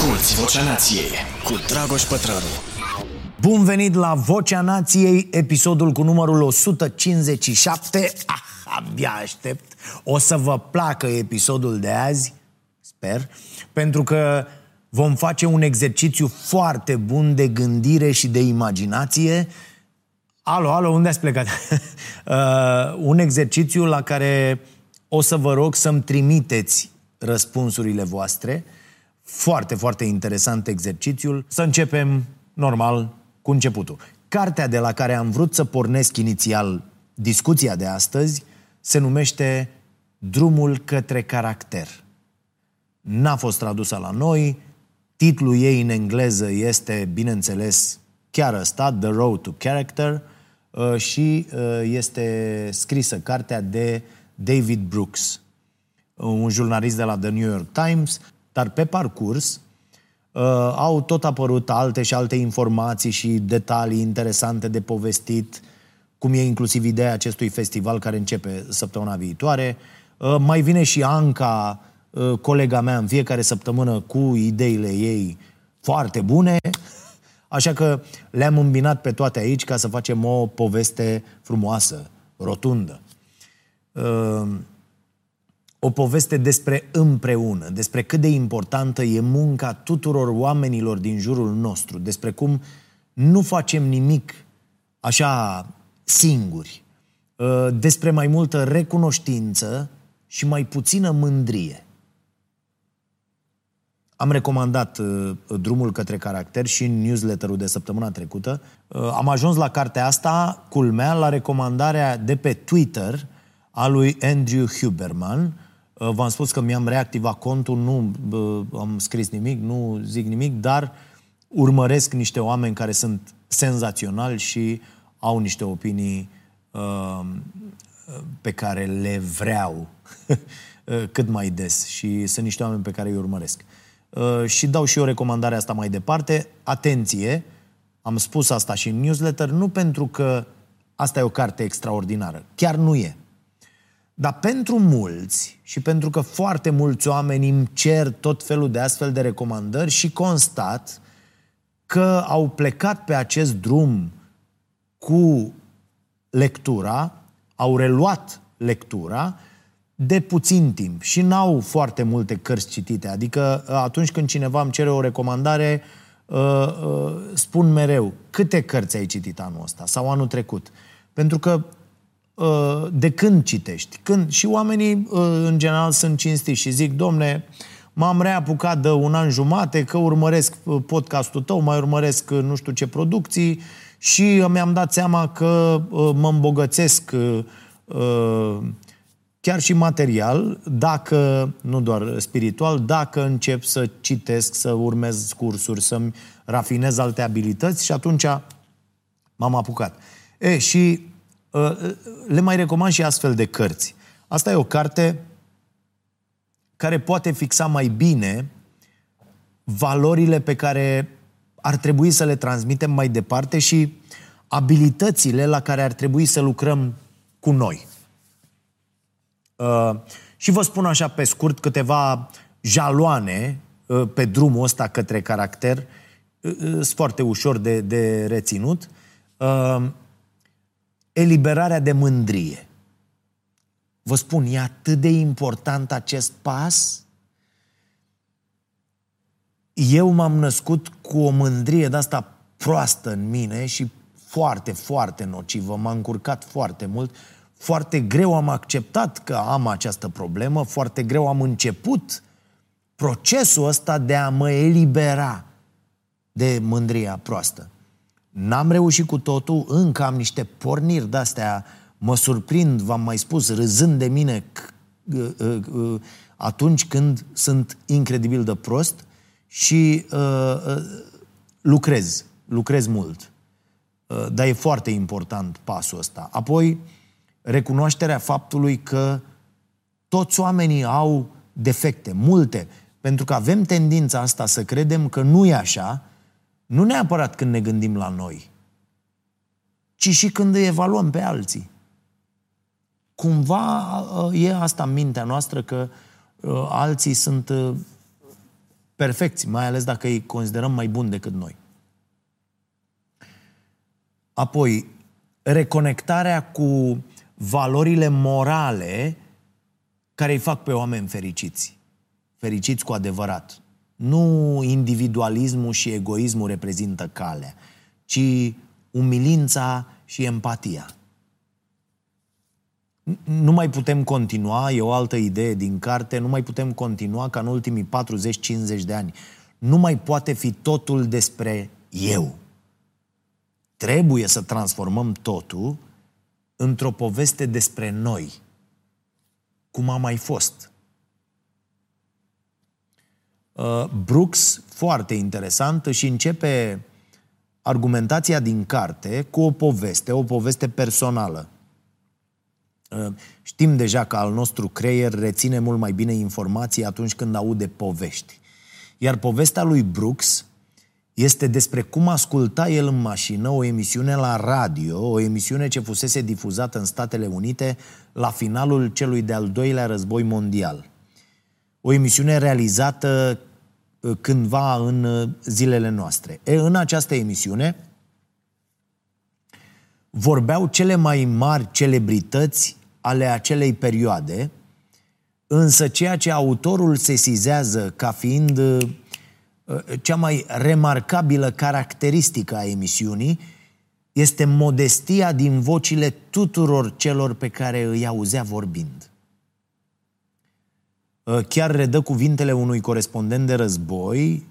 Asculți Vocea Nației cu Dragoș Pătrălu. Bun venit la Vocea Nației, episodul cu numărul 157. Ah, abia aștept. O să vă placă episodul de azi, sper, pentru că vom face un exercițiu foarte bun de gândire și de imaginație. Alo, alo, unde ați plecat? uh, un exercițiu la care o să vă rog să-mi trimiteți răspunsurile voastre. Foarte, foarte interesant exercițiul. Să începem, normal, cu începutul. Cartea de la care am vrut să pornesc inițial discuția de astăzi se numește Drumul către caracter. N-a fost tradusă la noi, titlul ei în engleză este, bineînțeles, chiar ăsta, The Road to Character, uh, și uh, este scrisă cartea de David Brooks, un jurnalist de la The New York Times, dar pe parcurs uh, au tot apărut alte și alte informații și detalii interesante de povestit, cum e inclusiv ideea acestui festival care începe săptămâna viitoare. Uh, mai vine și Anca, uh, colega mea, în fiecare săptămână cu ideile ei foarte bune, așa că le-am îmbinat pe toate aici ca să facem o poveste frumoasă, rotundă. Uh, o poveste despre împreună, despre cât de importantă e munca tuturor oamenilor din jurul nostru, despre cum nu facem nimic așa singuri, uh, despre mai multă recunoștință și mai puțină mândrie. Am recomandat uh, drumul către caracter și în newsletterul de săptămâna trecută. Uh, am ajuns la cartea asta, culmea, la recomandarea de pe Twitter a lui Andrew Huberman, Uh, v-am spus că mi-am reactivat contul, nu am scris nimic, nu zic nimic, dar urmăresc niște oameni care sunt senzaționali și au niște opinii uh, pe care le vreau uh, cât mai des și sunt niște oameni pe care îi urmăresc. Uh, și dau și o recomandare asta mai departe. Atenție, am spus asta și în newsletter, nu pentru că asta e o carte extraordinară. Chiar nu e. Dar pentru mulți, și pentru că foarte mulți oameni îmi cer tot felul de astfel de recomandări și constat că au plecat pe acest drum cu lectura, au reluat lectura de puțin timp și n-au foarte multe cărți citite. Adică atunci când cineva îmi cere o recomandare, uh, uh, spun mereu, câte cărți ai citit anul ăsta sau anul trecut? Pentru că Uh, de când citești. Când, și oamenii, uh, în general, sunt cinstiți și zic, domne, m-am reapucat de un an jumate că urmăresc uh, podcastul tău, mai urmăresc nu știu ce producții și mi-am dat seama că mă îmbogățesc chiar și material, dacă, nu doar spiritual, dacă încep să citesc, să urmez cursuri, să-mi rafinez alte abilități și atunci m-am apucat. E, și Uh, le mai recomand și astfel de cărți. Asta e o carte care poate fixa mai bine valorile pe care ar trebui să le transmitem mai departe și abilitățile la care ar trebui să lucrăm cu noi. Uh, și vă spun așa pe scurt câteva jaloane uh, pe drumul ăsta către caracter, sunt foarte ușor de, de reținut eliberarea de mândrie. Vă spun, e atât de important acest pas. Eu m-am născut cu o mândrie de asta proastă în mine și foarte, foarte nocivă. M-a încurcat foarte mult. Foarte greu am acceptat că am această problemă, foarte greu am început procesul ăsta de a mă elibera de mândria proastă. N-am reușit cu totul, încă am niște porniri de-astea, mă surprind, v-am mai spus, râzând de mine uh, uh, uh, atunci când sunt incredibil de prost și lucrez, lucrez mult. Dar e foarte important pasul ăsta. Apoi, recunoașterea faptului că toți oamenii au defecte, multe, pentru că avem tendința asta să credem că nu e așa nu neapărat când ne gândim la noi, ci și când îi evaluăm pe alții. Cumva uh, e asta în mintea noastră că uh, alții sunt uh, perfecți, mai ales dacă îi considerăm mai buni decât noi. Apoi, reconectarea cu valorile morale care îi fac pe oameni fericiți. Fericiți cu adevărat. Nu individualismul și egoismul reprezintă calea, ci umilința și empatia. Nu mai putem continua, e o altă idee din carte, nu mai putem continua ca în ultimii 40-50 de ani. Nu mai poate fi totul despre eu. Trebuie să transformăm totul într-o poveste despre noi, cum a mai fost. Uh, Brooks, foarte interesant, și începe argumentația din carte cu o poveste, o poveste personală. Uh, știm deja că al nostru creier reține mult mai bine informații atunci când aude povești. Iar povestea lui Brooks este despre cum asculta el în mașină o emisiune la radio, o emisiune ce fusese difuzată în Statele Unite la finalul celui de-al doilea război mondial. O emisiune realizată uh, cândva în uh, zilele noastre. E, în această emisiune vorbeau cele mai mari celebrități ale acelei perioade, însă ceea ce autorul sesizează ca fiind uh, cea mai remarcabilă caracteristică a emisiunii este modestia din vocile tuturor celor pe care îi auzea vorbind. Uh, chiar redă cuvintele unui corespondent de război,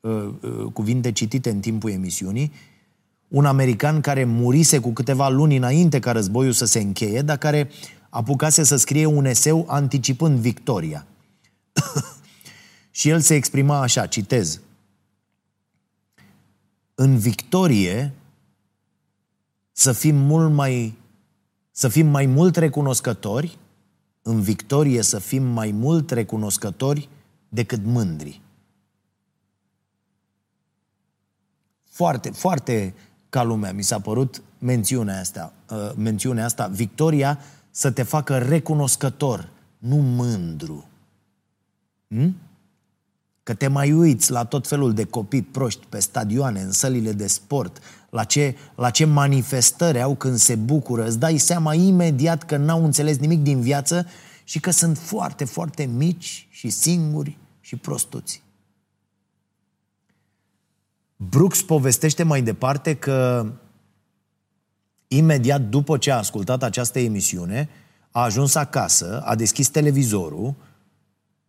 uh, cuvinte citite în timpul emisiunii, un american care murise cu câteva luni înainte ca războiul să se încheie, dar care apucase să scrie un eseu anticipând victoria. și el se exprima așa, citez. În victorie să fim mult mai să fim mai mult recunoscători, în victorie să fim mai mult recunoscători decât mândri. Foarte, foarte ca lumea mi s-a părut mențiunea asta, uh, mențiunea asta, victoria să te facă recunoscător, nu mândru. Hm? Că te mai uiți la tot felul de copii proști pe stadioane, în sălile de sport, la ce, la ce manifestări au când se bucură, îți dai seama imediat că n-au înțeles nimic din viață și că sunt foarte, foarte mici și singuri și prostuți. Brooks povestește mai departe că imediat după ce a ascultat această emisiune, a ajuns acasă, a deschis televizorul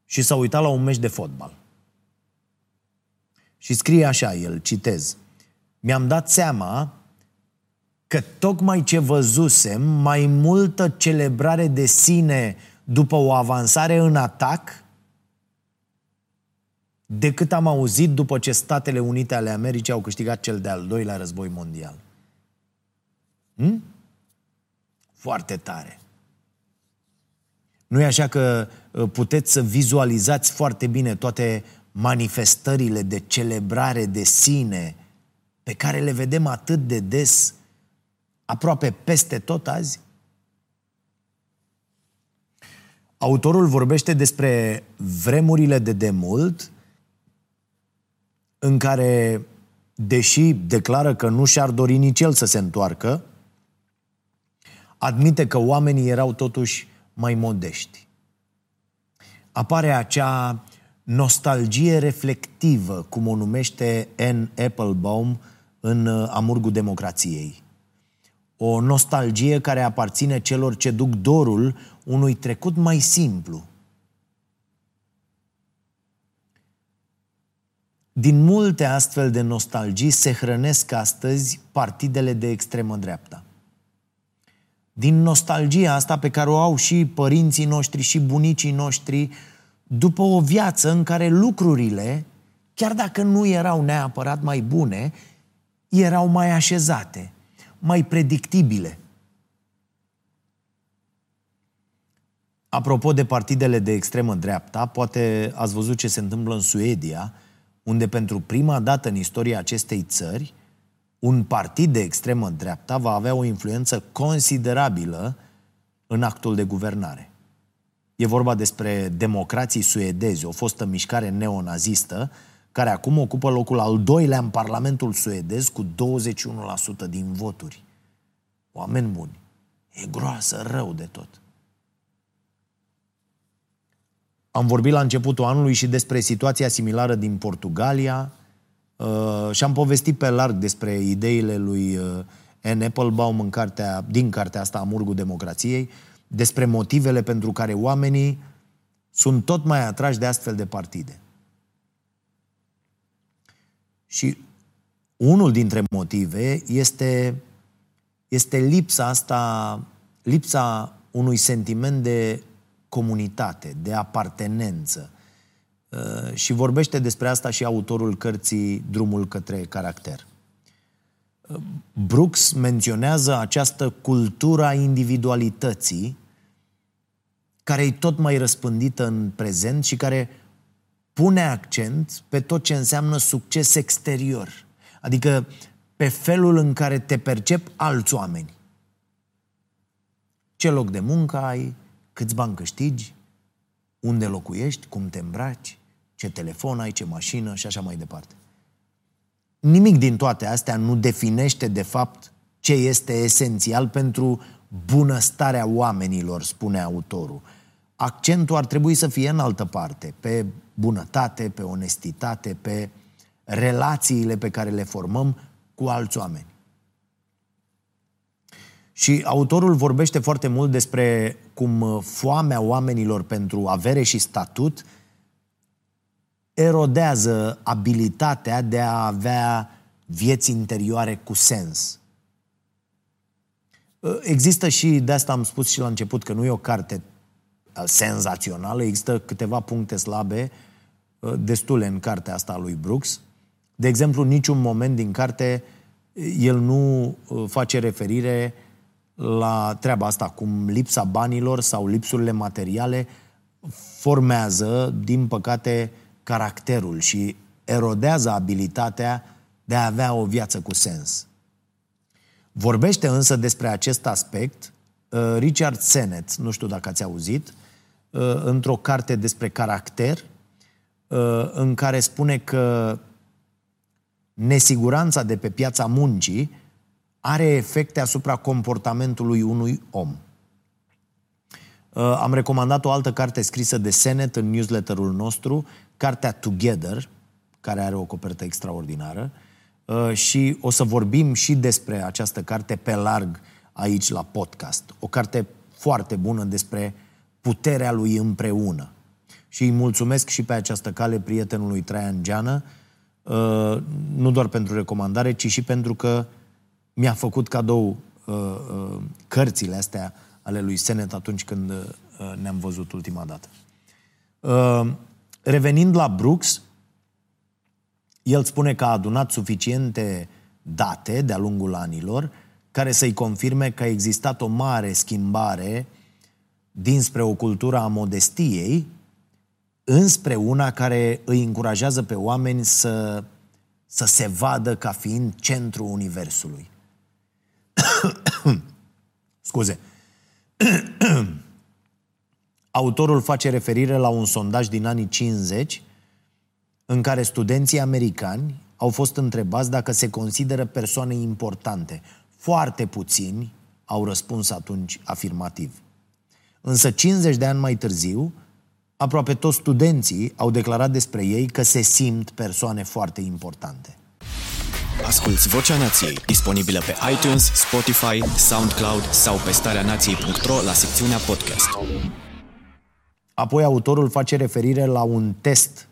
și s-a uitat la un meci de fotbal. Și scrie așa el, citez, Mi-am dat seama că tocmai ce văzusem, mai multă celebrare de sine după o avansare în atac, decât am auzit după ce Statele Unite ale Americii au câștigat cel de-al doilea război mondial. Hmm? Foarte tare. Nu e așa că uh, puteți să vizualizați foarte bine toate manifestările de celebrare de sine pe care le vedem atât de des, aproape peste tot azi? Autorul vorbește despre vremurile de demult în care, deși declară că nu și-ar dori nici el să se întoarcă, admite că oamenii erau totuși mai modești. Apare acea nostalgie reflectivă, cum o numește N. Applebaum în uh, Amurgul Democrației. O nostalgie care aparține celor ce duc dorul unui trecut mai simplu. Din multe astfel de nostalgii se hrănesc astăzi partidele de extremă dreapta din nostalgia asta pe care o au și părinții noștri și bunicii noștri după o viață în care lucrurile, chiar dacă nu erau neapărat mai bune, erau mai așezate, mai predictibile. Apropo de partidele de extremă dreapta, poate ați văzut ce se întâmplă în Suedia, unde pentru prima dată în istoria acestei țări un partid de extremă dreapta va avea o influență considerabilă în actul de guvernare. E vorba despre democrații suedezi, o fostă mișcare neonazistă, care acum ocupă locul al doilea în Parlamentul suedez cu 21% din voturi. Oameni buni. E groasă, rău de tot. Am vorbit la începutul anului și despre situația similară din Portugalia uh, și am povestit pe larg despre ideile lui uh, N. Applebaum în cartea, din cartea asta, Amurgul Democrației, despre motivele pentru care oamenii sunt tot mai atrași de astfel de partide. Și unul dintre motive este, este lipsa asta, lipsa unui sentiment de comunitate, de apartenență. Uh, și vorbește despre asta și autorul cărții Drumul către caracter. Uh, Brooks menționează această cultură a individualității care e tot mai răspândită în prezent și care pune accent pe tot ce înseamnă succes exterior. Adică pe felul în care te percep alți oameni. Ce loc de muncă ai, câți bani câștigi, unde locuiești, cum te îmbraci, ce telefon ai, ce mașină și așa mai departe. Nimic din toate astea nu definește de fapt ce este esențial pentru bunăstarea oamenilor, spune autorul. Accentul ar trebui să fie în altă parte, pe bunătate, pe onestitate, pe relațiile pe care le formăm cu alți oameni. Și autorul vorbește foarte mult despre cum uh, foamea oamenilor pentru avere și statut erodează abilitatea de a avea vieți interioare cu sens. Uh, există și, de asta am spus și la început, că nu e o carte uh, senzațională, există câteva puncte slabe, destule în cartea asta a lui Brooks. De exemplu, niciun moment din carte el nu face referire la treaba asta, cum lipsa banilor sau lipsurile materiale formează, din păcate, caracterul și erodează abilitatea de a avea o viață cu sens. Vorbește însă despre acest aspect uh, Richard Sennett, nu știu dacă ați auzit, uh, într-o carte despre caracter, uh, în care spune că nesiguranța de pe piața muncii are efecte asupra comportamentului unui om. Uh, am recomandat o altă carte scrisă de Senet în newsletterul nostru, cartea Together, care are o copertă extraordinară, uh, și o să vorbim și despre această carte pe larg aici la podcast. O carte foarte bună despre puterea lui împreună. Și îi mulțumesc și pe această cale prietenului Traian Geană, uh, nu doar pentru recomandare, ci și pentru că mi-a făcut cadou uh, uh, cărțile astea ale lui Senet atunci când uh, ne-am văzut ultima dată. Uh, revenind la Brooks, el spune că a adunat suficiente date de-a lungul anilor care să-i confirme că a existat o mare schimbare dinspre o cultură a modestiei înspre una care îi încurajează pe oameni să, să se vadă ca fiind centrul universului. Scuze. Autorul face referire la un sondaj din anii 50 în care studenții americani au fost întrebați dacă se consideră persoane importante. Foarte puțini au răspuns atunci afirmativ. Însă 50 de ani mai târziu, aproape toți studenții au declarat despre ei că se simt persoane foarte importante. Asculți Vocea Nației, disponibilă pe iTunes, Spotify, SoundCloud sau pe starea nației.ro la secțiunea podcast. Apoi autorul face referire la un test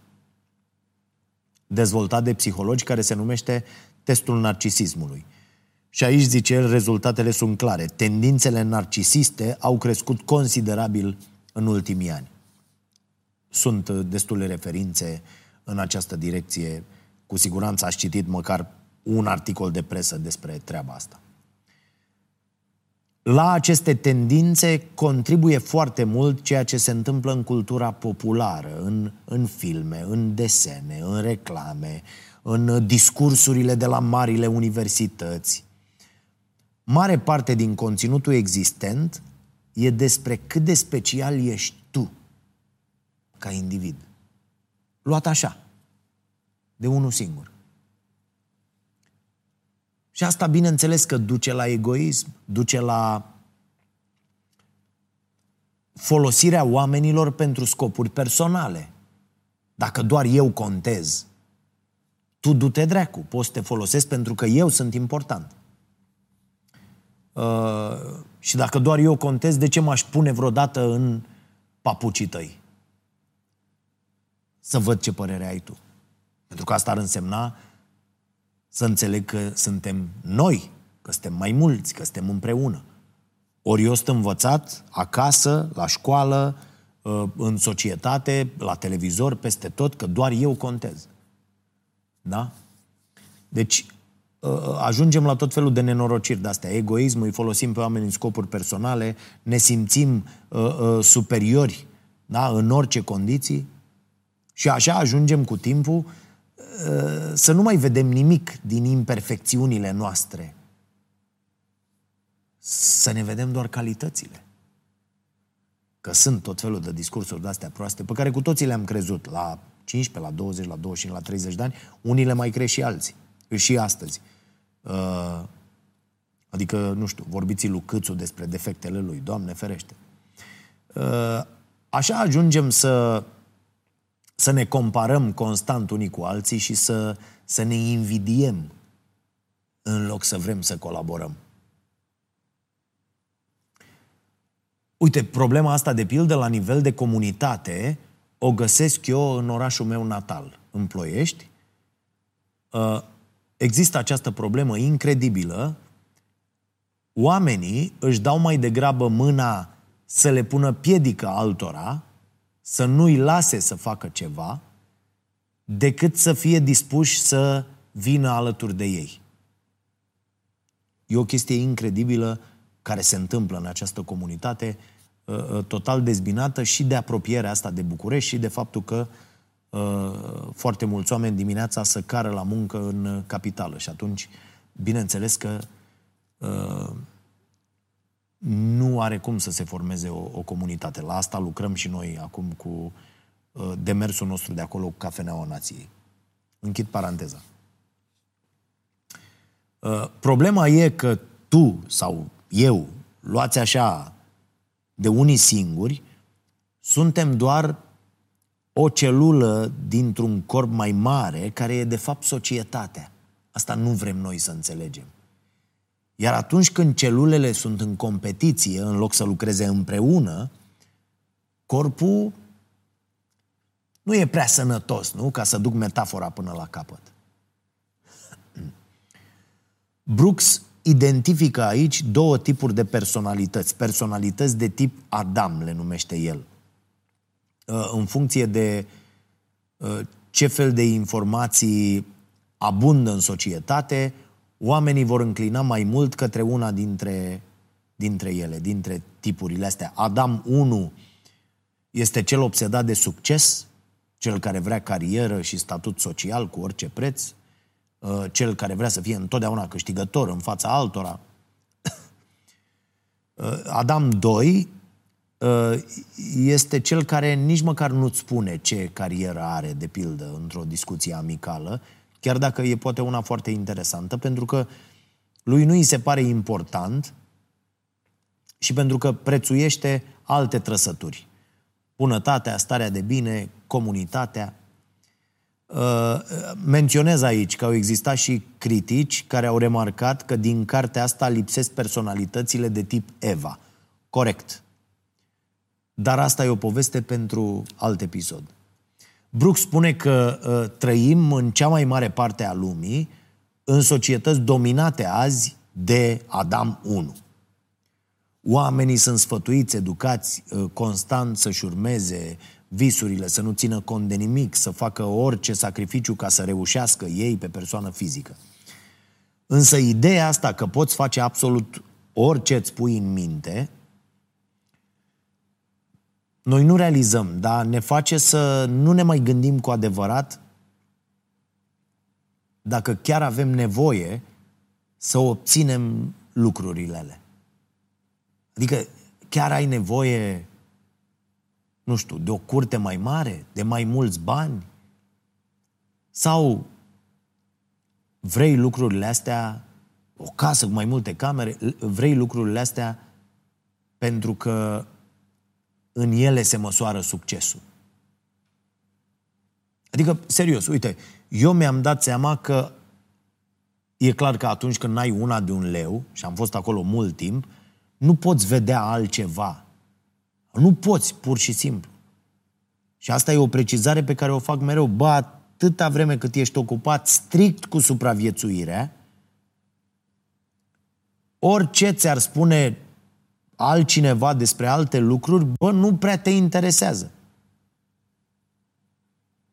dezvoltat de psihologi care se numește testul narcisismului. Și aici, zice el, rezultatele sunt clare. Tendințele narcisiste au crescut considerabil în ultimii ani. Sunt destule referințe în această direcție. Cu siguranță ați citit măcar un articol de presă despre treaba asta. La aceste tendințe contribuie foarte mult ceea ce se întâmplă în cultura populară, în, în filme, în desene, în reclame, în discursurile de la marile universități. Mare parte din conținutul existent e despre cât de special ești tu – ca individ. Luat așa, de unul singur. Și asta, bineînțeles, că duce la egoism, duce la folosirea oamenilor pentru scopuri personale. Dacă doar eu contez, tu du-te dracu, poți să te folosesc pentru că eu sunt important. Uh, și dacă doar eu contez, de ce m-aș pune vreodată în papucii tăi? Să văd ce părere ai tu. Pentru că asta ar însemna să înțeleg că suntem noi, că suntem mai mulți, că suntem împreună. Ori eu sunt învățat acasă, la școală, uh, în societate, la televizor, peste tot, că doar eu contez. Da? Deci, uh, ajungem la tot felul de nenorociri de-astea. Egoismul, îi folosim pe oameni în scopuri personale, ne simțim uh, uh, superiori da? în orice condiții și așa ajungem cu timpul uh, să nu mai vedem nimic din imperfecțiunile noastre. Să ne vedem doar calitățile. Că sunt tot felul de discursuri de-astea proaste, pe care cu toții le-am crezut la 15, la 20, la 25, la 30 de ani, unii le mai cresc și alții. Și astăzi. Uh, adică, nu știu, vorbiți lui Câțu despre defectele lui, Doamne ferește. Uh, așa ajungem să, să ne comparăm constant unii cu alții și să, să ne invidiem în loc să vrem să colaborăm. Uite, problema asta de pildă la nivel de comunitate o găsesc eu în orașul meu natal, în Ploiești. Uh, există această problemă incredibilă. Oamenii își dau mai degrabă mâna să le pună piedică altora, să nu-i lase să facă ceva, decât să fie dispuși să vină alături de ei. E o chestie incredibilă care se întâmplă în această comunitate Uh, uh, total dezbinată și de apropierea asta de București și de faptul că uh, foarte mulți oameni dimineața să cară la muncă în capitală și atunci, bineînțeles că uh, nu are cum să se formeze o, o comunitate. La asta lucrăm și noi acum cu uh, demersul nostru de acolo cu Cafeneaua Nației. Închid paranteza. Uh, problema e că tu sau eu luați așa de unii singuri, suntem doar o celulă dintr-un corp mai mare care e de fapt societatea. Asta nu vrem noi să înțelegem. Iar atunci când celulele sunt în competiție, în loc să lucreze împreună, corpul nu e prea sănătos, nu? Ca să duc metafora până la capăt. Brooks identifică aici două tipuri de personalități. Personalități de tip Adam, le numește el. Uh, în funcție de uh, ce fel de informații abundă în societate, oamenii vor înclina mai mult către una dintre, dintre ele, dintre tipurile astea. Adam 1 este cel obsedat de succes, cel care vrea carieră și statut social cu orice preț. Uh, cel care vrea să fie întotdeauna câștigător în fața altora. Uh, Adam 2 uh, este cel care nici măcar nu-ți spune ce carieră are, de pildă, într-o discuție amicală, chiar dacă e poate una foarte interesantă, pentru că lui nu îi se pare important și pentru că prețuiește alte trăsături. Bunătatea, starea de bine, comunitatea. Uh, menționez aici că au existat și critici care au remarcat că din cartea asta lipsesc personalitățile de tip Eva. Corect. Dar asta e o poveste pentru alt episod. Brooks spune că uh, trăim în cea mai mare parte a lumii în societăți dominate azi de Adam 1. Oamenii sunt sfătuiți, educați uh, constant să-și urmeze visurile, să nu țină cont de nimic, să facă orice sacrificiu ca să reușească ei pe persoană fizică. Însă ideea asta că poți face absolut orice îți pui în minte, noi nu realizăm, dar ne face să nu ne mai gândim cu adevărat dacă chiar avem nevoie să obținem lucrurile. Adică chiar ai nevoie nu știu, de o curte mai mare, de mai mulți bani? Sau vrei lucrurile astea, o casă cu mai multe camere, vrei lucrurile astea pentru că în ele se măsoară succesul. Adică, serios, uite, eu mi-am dat seama că e clar că atunci când ai una de un leu, și am fost acolo mult timp, nu poți vedea altceva. Nu poți, pur și simplu. Și asta e o precizare pe care o fac mereu. Bă, atâta vreme cât ești ocupat strict cu supraviețuirea, orice ți-ar spune altcineva despre alte lucruri, bă, nu prea te interesează.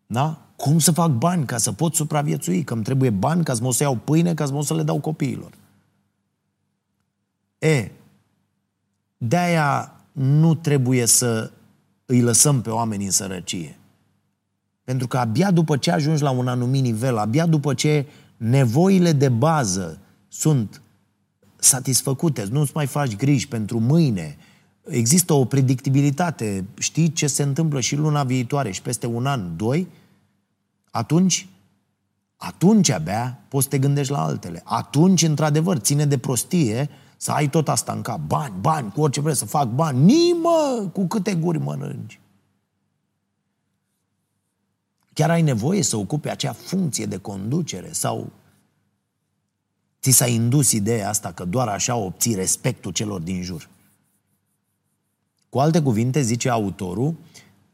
Da? Cum să fac bani ca să pot supraviețui? Că îmi trebuie bani ca să mă să iau pâine, ca să mă să le dau copiilor. E, de-aia nu trebuie să îi lăsăm pe oameni în sărăcie. Pentru că abia după ce ajungi la un anumit nivel, abia după ce nevoile de bază sunt satisfăcute, nu-ți mai faci griji pentru mâine, există o predictibilitate, știi ce se întâmplă și luna viitoare și peste un an, doi, atunci, atunci abia poți să te gândești la altele. Atunci, într-adevăr, ține de prostie să ai tot asta în cap. Bani, bani, cu orice vrei să fac bani. Nimă, cu câte guri mănânci. Chiar ai nevoie să ocupe acea funcție de conducere sau ți s-a indus ideea asta că doar așa obții respectul celor din jur. Cu alte cuvinte, zice autorul,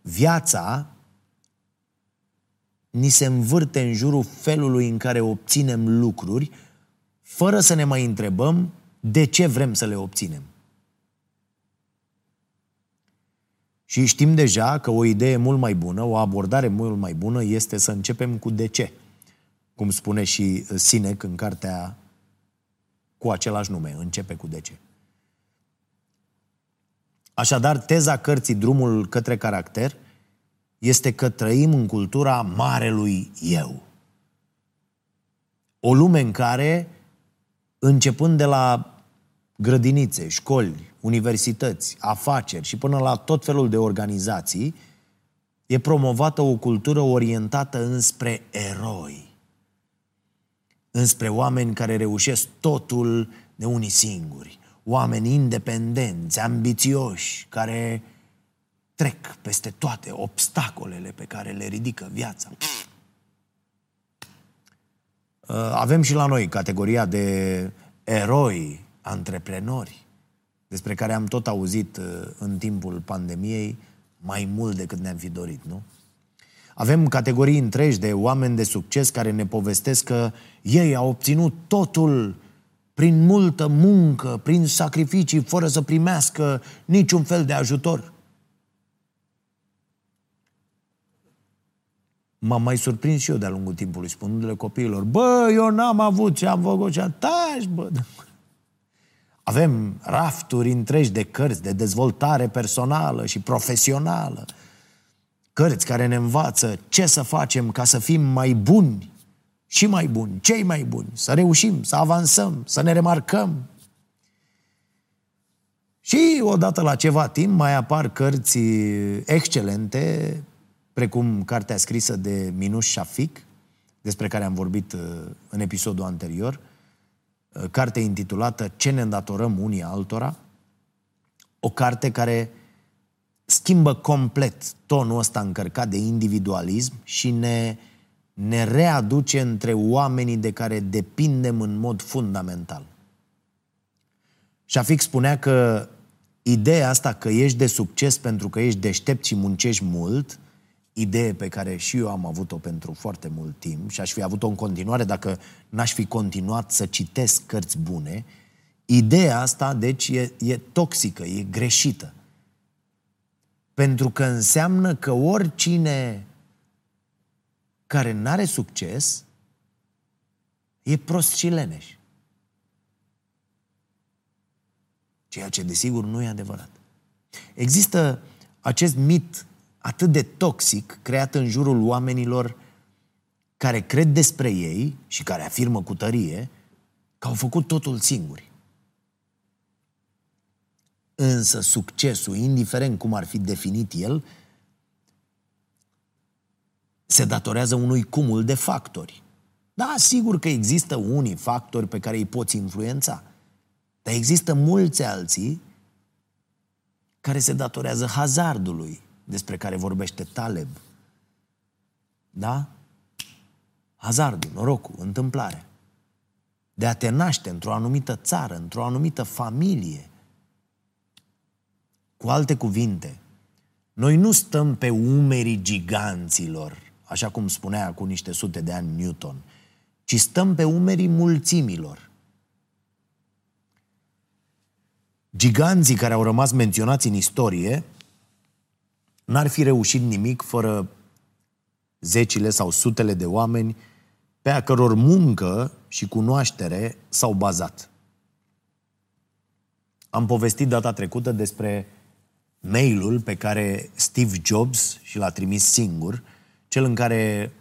viața ni se învârte în jurul felului în care obținem lucruri, fără să ne mai întrebăm de ce vrem să le obținem. Și știm deja că o idee mult mai bună, o abordare mult mai bună este să începem cu de ce. Cum spune și Sinec în cartea cu același nume, începe cu de ce. Așadar, teza cărții Drumul către caracter este că trăim în cultura marelui eu. O lume în care, începând de la grădinițe, școli, universități, afaceri și până la tot felul de organizații, e promovată o cultură orientată înspre eroi, înspre oameni care reușesc totul de unii singuri, oameni independenți, ambițioși, care trec peste toate obstacolele pe care le ridică viața. Uh, avem și la noi categoria de eroi, antreprenori, despre care am tot auzit uh, în timpul pandemiei mai mult decât ne-am fi dorit, nu? Avem categorii întregi de oameni de succes care ne povestesc că ei au obținut totul prin multă muncă, prin sacrificii, fără să primească niciun fel de ajutor. M-am mai surprins și eu de-a lungul timpului, spunându-le copiilor, bă, eu n-am avut ce am făcut ce am... Taci, bă! Avem rafturi întregi de cărți de dezvoltare personală și profesională. Cărți care ne învață ce să facem ca să fim mai buni și mai buni, cei mai buni, să reușim, să avansăm, să ne remarcăm. Și odată la ceva timp mai apar cărți excelente, precum cartea scrisă de Minus Shafik, despre care am vorbit uh, în episodul anterior, Uh, carte intitulată Ce ne îndatorăm unii altora, o carte care schimbă complet tonul ăsta încărcat de individualism și ne, ne readuce între oamenii de care depindem în mod fundamental. Shafik spunea că ideea asta că ești de succes pentru că ești deștept și muncești mult – idee pe care și eu am avut-o pentru foarte mult timp și aș fi avut-o în continuare dacă n-aș fi continuat să citesc cărți bune, ideea asta, deci, e, e toxică, e greșită. Pentru că înseamnă că oricine care n-are succes e prost și leneș. Ceea ce, desigur, nu e adevărat. Există acest mit atât de toxic creat în jurul oamenilor care cred despre ei și care afirmă cu tărie că au făcut totul singuri. Însă succesul, indiferent cum ar fi definit el, se datorează unui cumul de factori. Da, sigur că există unii factori pe care îi poți influența, dar există mulți alții care se datorează hazardului despre care vorbește Taleb. Da? Hazardul, norocul, întâmplarea. De a te naște într-o anumită țară, într-o anumită familie. Cu alte cuvinte, noi nu stăm pe umerii giganților, așa cum spunea cu niște sute de ani Newton, ci stăm pe umerii mulțimilor. Giganții care au rămas menționați în istorie n-ar fi reușit nimic fără zecile sau sutele de oameni pe a căror muncă și cunoaștere s-au bazat. Am povestit data trecută despre mailul pe care Steve Jobs și l-a trimis singur, cel în care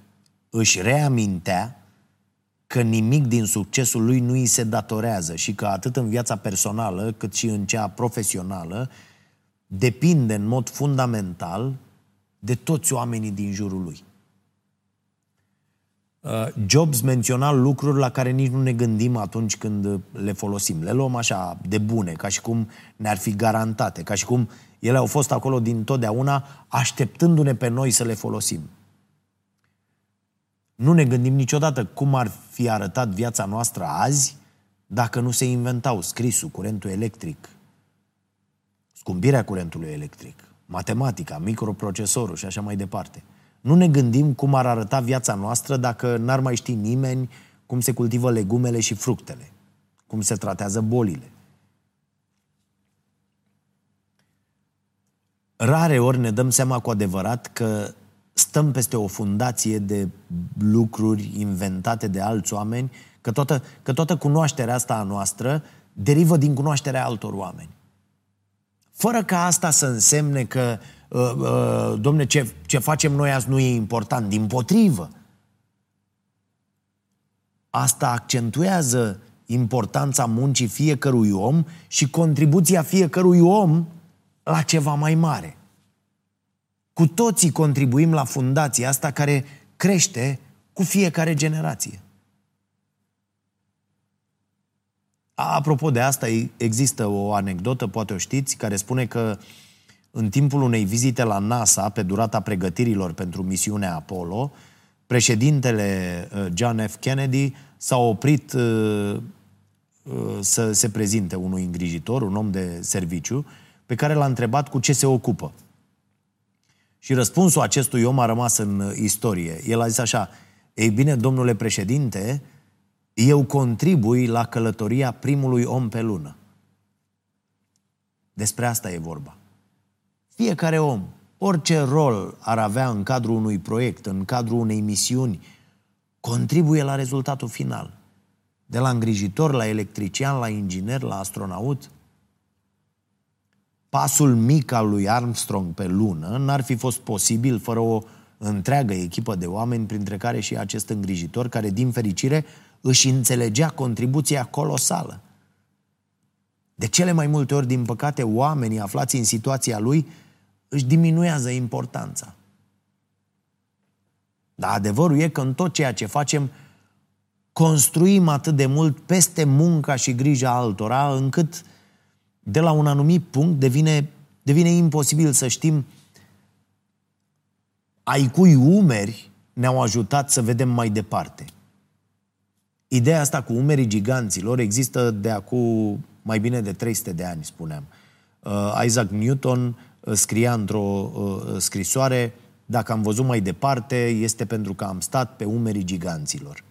își reamintea că nimic din succesul lui nu îi se datorează și că atât în viața personală cât și în cea profesională depinde în mod fundamental de toți oamenii din jurul lui. Uh, Jobs menționa lucruri la care nici nu ne gândim atunci când le folosim. Le luăm așa de bune, ca și cum ne-ar fi garantate, ca și cum ele au fost acolo din totdeauna, așteptându-ne pe noi să le folosim. Nu ne gândim niciodată cum ar fi arătat viața noastră azi dacă nu se inventau scrisul, curentul electric, scumpirea curentului electric, matematica, microprocesorul și așa mai departe. Nu ne gândim cum ar arăta viața noastră dacă n-ar mai ști nimeni cum se cultivă legumele și fructele, cum se tratează bolile. Rare ori ne dăm seama cu adevărat că stăm peste o fundație de lucruri inventate de alți oameni, că toată, că toată cunoașterea asta a noastră derivă din cunoașterea altor oameni. Fără ca asta să însemne că, uh, uh, domne, ce, ce facem noi azi nu e important, din potrivă. Asta accentuează importanța muncii fiecărui om și contribuția fiecărui om la ceva mai mare. Cu toții contribuim la fundația asta care crește cu fiecare generație. Apropo de asta, există o anecdotă, poate o știți, care spune că în timpul unei vizite la NASA, pe durata pregătirilor pentru misiunea Apollo, președintele uh, John F. Kennedy s-a oprit uh, uh, să se prezinte unui îngrijitor, un om de serviciu, pe care l-a întrebat cu ce se ocupă. Și răspunsul acestui om a rămas în istorie. El a zis așa, ei bine, domnule președinte, eu contribui la călătoria primului om pe lună. Despre asta e vorba. Fiecare om, orice rol ar avea în cadrul unui proiect, în cadrul unei misiuni, contribuie la rezultatul final. De la îngrijitor, la electrician, la inginer, la astronaut. Pasul mic al lui Armstrong pe lună n-ar fi fost posibil fără o întreagă echipă de oameni, printre care și acest îngrijitor, care, din fericire, își înțelegea contribuția colosală. De cele mai multe ori, din păcate, oamenii aflați în situația lui își diminuează importanța. Dar adevărul e că în tot ceea ce facem construim atât de mult peste munca și grija altora, încât de la un anumit punct devine, devine imposibil să știm ai cui umeri ne-au ajutat să vedem mai departe – Ideea asta cu umerii giganților există de acum mai bine de 300 de ani, spuneam. Uh, Isaac Newton uh, scria într-o uh, scrisoare dacă am văzut mai departe, este pentru că am stat pe umerii giganților.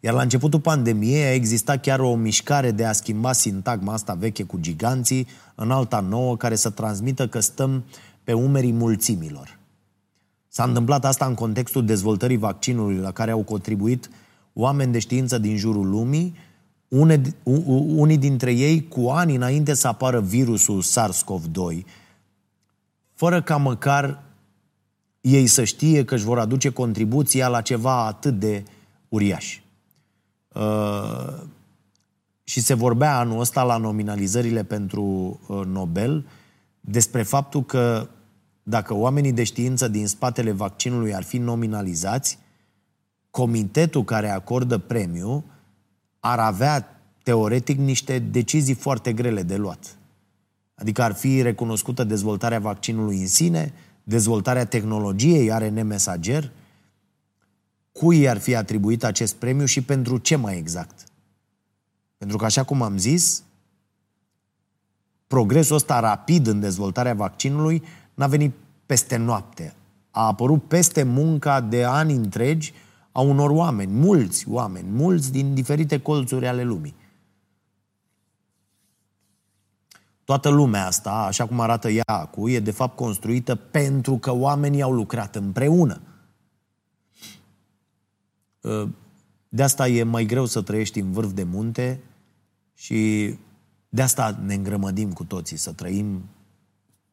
Iar la începutul pandemiei a existat chiar o mișcare de a schimba sintagma asta veche cu giganții în alta nouă care să transmită că stăm pe umerii mulțimilor. S-a întâmplat asta în contextul dezvoltării vaccinului la care au contribuit oameni de știință din jurul lumii, une, unii dintre ei cu ani înainte să apară virusul SARS-CoV-2, fără ca măcar ei să știe că își vor aduce contribuția la ceva atât de uriaș. Uh, și se vorbea anul ăsta la nominalizările pentru uh, Nobel despre faptul că dacă oamenii de știință din spatele vaccinului ar fi nominalizați, comitetul care acordă premiu ar avea teoretic niște decizii foarte grele de luat. Adică ar fi recunoscută dezvoltarea vaccinului în sine, dezvoltarea tehnologiei ARN mesager, cui ar fi atribuit acest premiu și pentru ce mai exact. Pentru că, așa cum am zis, progresul ăsta rapid în dezvoltarea vaccinului n-a venit peste noapte. A apărut peste munca de ani întregi a unor oameni, mulți oameni, mulți din diferite colțuri ale lumii. Toată lumea asta, așa cum arată ea acum, e de fapt construită pentru că oamenii au lucrat împreună. Ă, de asta e mai greu să trăiești în vârf de munte și de asta ne îngrămădim cu toții, să trăim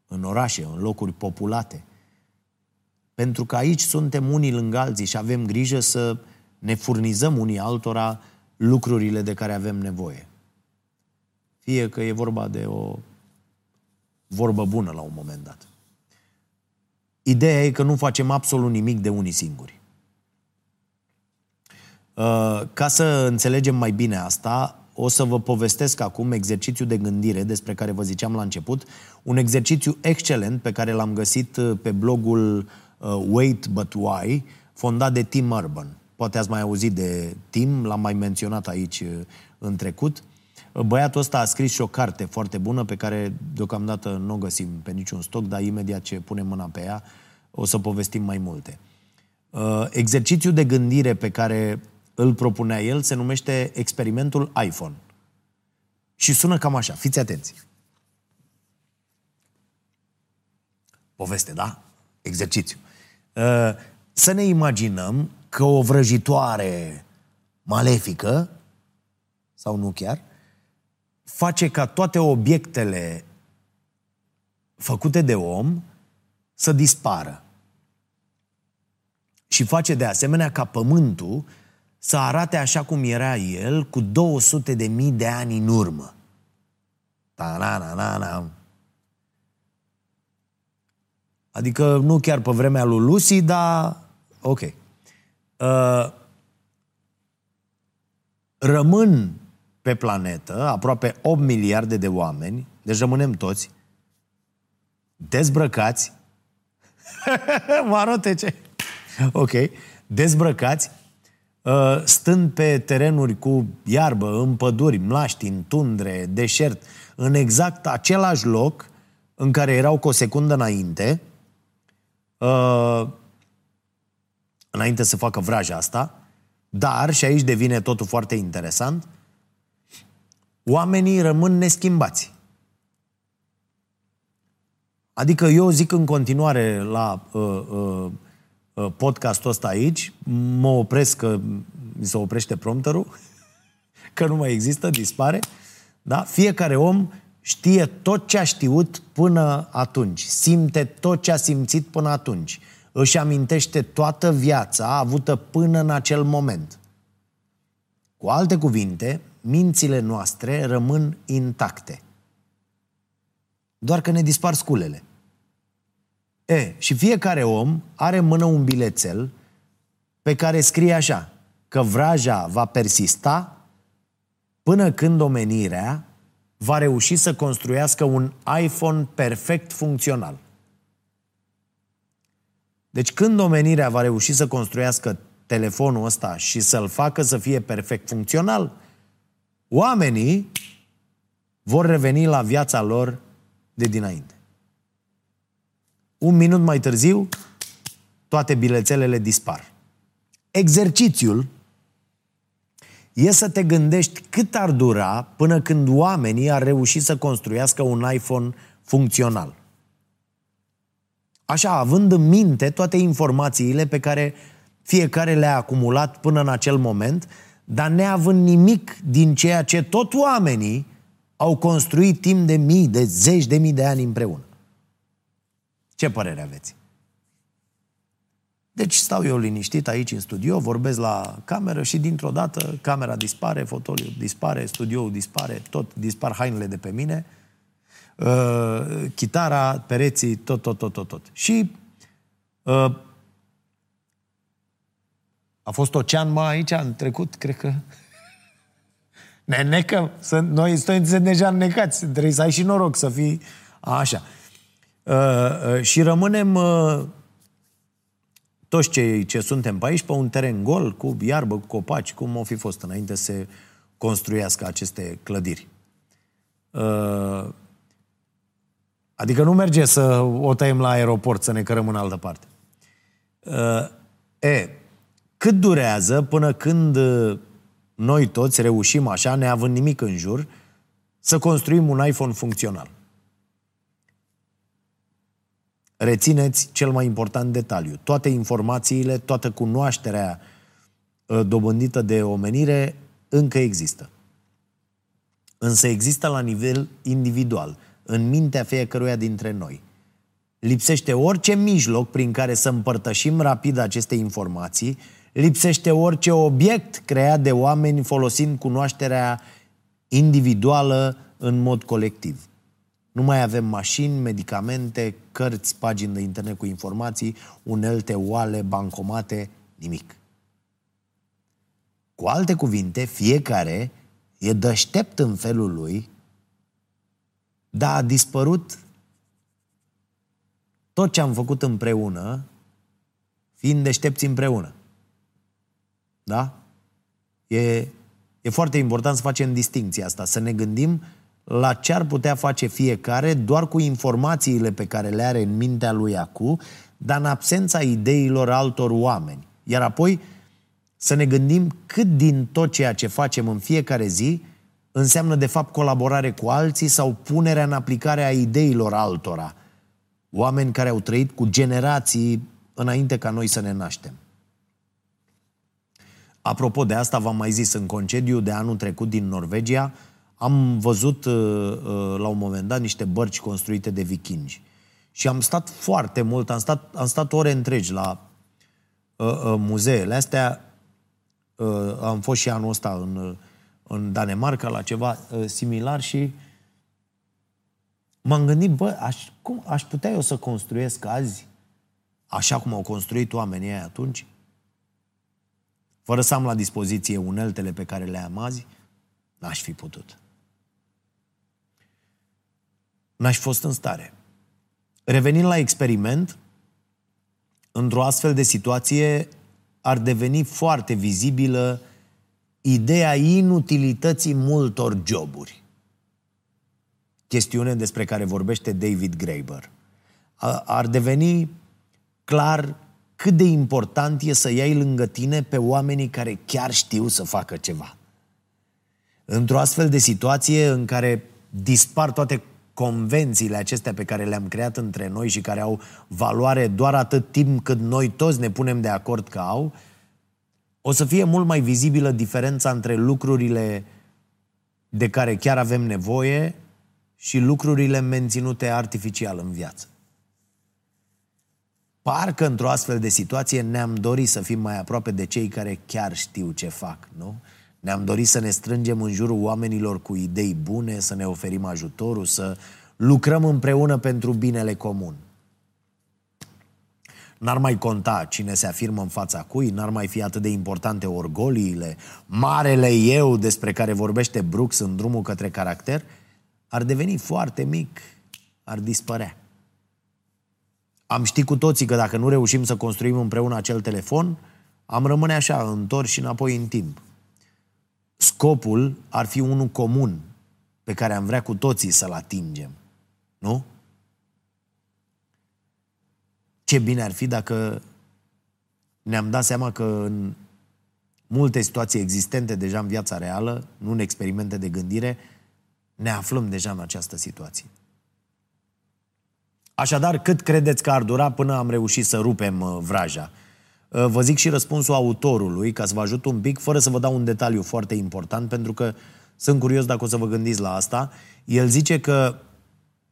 în orașe, în locuri populate. Pentru că aici suntem unii lângă alții și avem grijă să ne furnizăm unii altora lucrurile de care avem nevoie. Fie că e vorba de o vorbă bună la un moment dat. Ideea e că nu facem absolut nimic de unii singuri. Uh, ca să înțelegem mai bine asta, o să vă povestesc acum exercițiul de gândire despre care vă ziceam la început, un exercițiu excelent pe care l-am găsit uh, pe blogul uh, Wait But Why, fondat de Tim Urban. Poate ați mai auzit de Tim, l-am mai menționat aici în trecut. Băiatul ăsta a scris și o carte foarte bună pe care deocamdată nu o găsim pe niciun stoc, dar imediat ce punem mâna pe ea o să povestim mai multe. Exercițiul de gândire pe care îl propunea el, se numește experimentul iPhone. Și sună cam așa, fiți atenți. Poveste, da? Exercițiu. Uh, să ne imaginăm că o vrăjitoare malefică, sau nu chiar, face ca toate obiectele făcute de om să dispară. Și face de asemenea ca pământul să arate așa cum era el cu 200 de mii de ani în urmă. ta na na na na Adică nu chiar pe vremea lui Lucy, dar ok. Uh, rămân pe planetă aproape 8 miliarde de oameni, deci rămânem toți, dezbrăcați, mă arate ce? Ok, dezbrăcați, Uh, stând pe terenuri cu iarbă, în păduri, mlaști, în tundre, deșert, în exact același loc în care erau cu o secundă înainte, uh, înainte să facă vraja asta, dar, și aici devine totul foarte interesant, oamenii rămân neschimbați. Adică eu zic în continuare la uh, uh, Uh, podcastul ăsta aici, mă opresc că mi se oprește prompterul, că nu mai există, dispare. Da? Fiecare om știe tot ce a știut până atunci, simte tot ce a simțit până atunci, își amintește toată viața avută până în acel moment. Cu alte cuvinte, mințile noastre rămân intacte. Doar că ne dispar sculele. E, și fiecare om are în mână un bilețel pe care scrie așa, că vraja va persista până când omenirea va reuși să construiască un iPhone perfect funcțional. Deci când omenirea va reuși să construiască telefonul ăsta și să-l facă să fie perfect funcțional, oamenii vor reveni la viața lor de dinainte. Un minut mai târziu, toate bilețelele dispar. Exercițiul e să te gândești cât ar dura până când oamenii ar reuși să construiască un iPhone funcțional. Așa, având în minte toate informațiile pe care fiecare le-a acumulat până în acel moment, dar neavând nimic din ceea ce tot oamenii au construit timp de mii, de zeci de mii de ani împreună. Ce părere aveți? Deci stau eu liniștit aici în studio, vorbesc la cameră și dintr-o dată camera dispare, fotoliul dispare, studioul dispare, tot dispar hainele de pe mine. uh, chitara, pereții, tot, tot, tot, tot, tot. Și uh, a fost ocean mai aici în trecut, cred că... Ne necăm. Să, noi suntem deja necați. Trebuie să ai și noroc să fii așa. Uh, uh, și rămânem uh, toți cei ce suntem pe aici pe un teren gol, cu iarbă, cu copaci, cum au fi fost înainte să se construiască aceste clădiri. Uh, adică nu merge să o tăiem la aeroport, să ne cărăm în altă parte. Uh, e, cât durează până când uh, noi toți reușim așa, neavând nimic în jur, să construim un iPhone funcțional? Rețineți cel mai important detaliu. Toate informațiile, toată cunoașterea uh, dobândită de omenire încă există. Însă există la nivel individual, în mintea fiecăruia dintre noi. Lipsește orice mijloc prin care să împărtășim rapid aceste informații, lipsește orice obiect creat de oameni folosind cunoașterea individuală în mod colectiv. Nu mai avem mașini, medicamente, cărți, pagini de internet cu informații, unelte, oale, bancomate, nimic. Cu alte cuvinte, fiecare e deștept în felul lui, dar a dispărut tot ce am făcut împreună, fiind deștepți împreună. Da? E, e foarte important să facem distinția asta, să ne gândim la ce ar putea face fiecare doar cu informațiile pe care le are în mintea lui acum, dar în absența ideilor altor oameni. Iar apoi să ne gândim cât din tot ceea ce facem în fiecare zi înseamnă de fapt colaborare cu alții sau punerea în aplicare a ideilor altora. Oameni care au trăit cu generații înainte ca noi să ne naștem. Apropo de asta, v-am mai zis, în concediu de anul trecut din Norvegia, am văzut uh, uh, la un moment dat niște bărci construite de vikingi. Și am stat foarte mult, am stat, am stat ore întregi la uh, uh, muzeele astea. Uh, am fost și anul ăsta în, în Danemarca la ceva uh, similar și m-am gândit, bă, aș, cum aș putea eu să construiesc azi așa cum au construit oamenii aia atunci? Fără să am la dispoziție uneltele pe care le am azi, n-aș fi putut n-aș fost în stare. Revenind la experiment, într-o astfel de situație ar deveni foarte vizibilă ideea inutilității multor joburi. Chestiune despre care vorbește David Graeber. Ar deveni clar cât de important e să iei lângă tine pe oamenii care chiar știu să facă ceva. Într-o astfel de situație în care dispar toate convențiile acestea pe care le-am creat între noi și care au valoare doar atât timp cât noi toți ne punem de acord că au, o să fie mult mai vizibilă diferența între lucrurile de care chiar avem nevoie și lucrurile menținute artificial în viață. Parcă într-o astfel de situație ne-am dorit să fim mai aproape de cei care chiar știu ce fac, nu? Ne-am dorit să ne strângem în jurul oamenilor cu idei bune, să ne oferim ajutorul, să lucrăm împreună pentru binele comun. N-ar mai conta cine se afirmă în fața cui, n-ar mai fi atât de importante orgoliile, marele eu despre care vorbește Brooks în drumul către caracter, ar deveni foarte mic, ar dispărea. Am ști cu toții că dacă nu reușim să construim împreună acel telefon, am rămâne așa, întorși și înapoi în timp scopul ar fi unul comun pe care am vrea cu toții să-l atingem. Nu? Ce bine ar fi dacă ne-am dat seama că în multe situații existente deja în viața reală, nu în experimente de gândire, ne aflăm deja în această situație. Așadar, cât credeți că ar dura până am reușit să rupem uh, vraja? Uh, vă zic și răspunsul autorului, ca să vă ajut un pic, fără să vă dau un detaliu foarte important, pentru că sunt curios dacă o să vă gândiți la asta. El zice că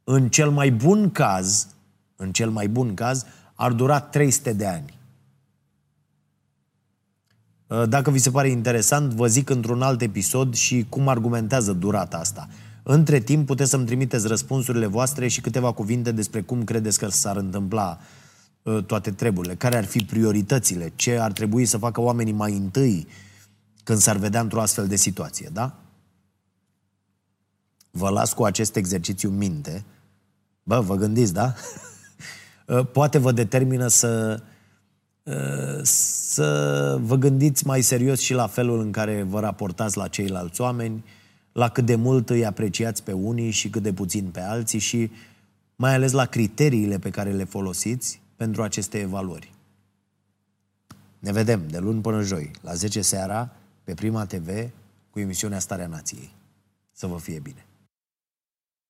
în cel mai bun caz, în cel mai bun caz, ar dura 300 de ani. Uh, dacă vi se pare interesant, vă zic într-un alt episod și cum argumentează durata asta. Între timp puteți să-mi trimiteți răspunsurile voastre și câteva cuvinte despre cum credeți că s-ar întâmpla uh, toate treburile, care ar fi prioritățile, ce ar trebui să facă oamenii mai întâi când s-ar vedea într-o astfel de situație, da? Vă las cu acest exercițiu în minte. Bă, vă gândiți, da? Uh, poate vă determină să uh, să vă gândiți mai serios și la felul în care vă raportați la ceilalți oameni, la cât de mult îi apreciați pe unii și cât de puțin pe alții și mai ales la criteriile pe care le folosiți pentru aceste evaluări. Ne vedem de luni până joi, la 10 seara, pe Prima TV, cu emisiunea Starea Nației. Să vă fie bine!